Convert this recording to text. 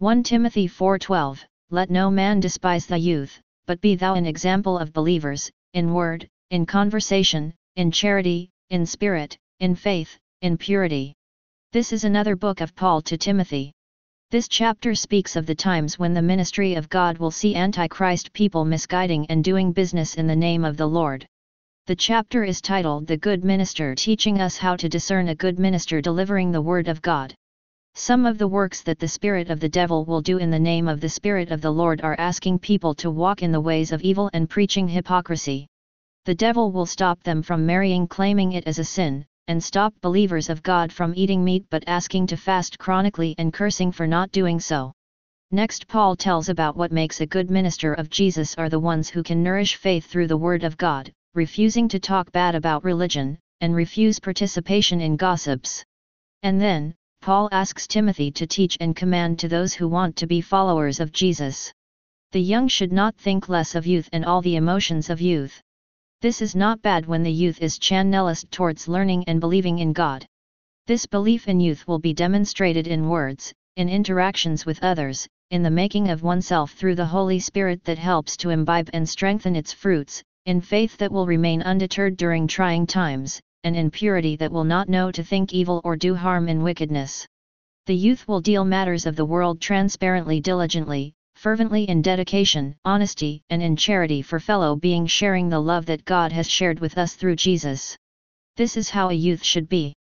1 Timothy 4:12 Let no man despise thy youth, but be thou an example of believers, in word, in conversation, in charity, in spirit, in faith, in purity. This is another book of Paul to Timothy. This chapter speaks of the times when the ministry of God will see Antichrist people misguiding and doing business in the name of the Lord. The chapter is titled The Good Minister teaching us how to discern a good minister delivering the Word of God. Some of the works that the spirit of the devil will do in the name of the Spirit of the Lord are asking people to walk in the ways of evil and preaching hypocrisy. The devil will stop them from marrying claiming it as a sin, and stop believers of God from eating meat but asking to fast chronically and cursing for not doing so. Next Paul tells about what makes a good minister of Jesus are the ones who can nourish faith through the Word of God, refusing to talk bad about religion, and refuse participation in gossips. And then, Paul asks Timothy to teach and command to those who want to be followers of Jesus. The young should not think less of youth and all the emotions of youth. This is not bad when the youth is channelist towards learning and believing in God. This belief in youth will be demonstrated in words, in interactions with others, in the making of oneself through the Holy Spirit that helps to imbibe and strengthen its fruits, in faith that will remain undeterred during trying times, and in purity that will not know to think evil or do harm in wickedness. The youth will deal matters of the world transparently diligently, fervently in dedication, honesty, and in charity for fellow being sharing the love that God has shared with us through Jesus. This is how a youth should be.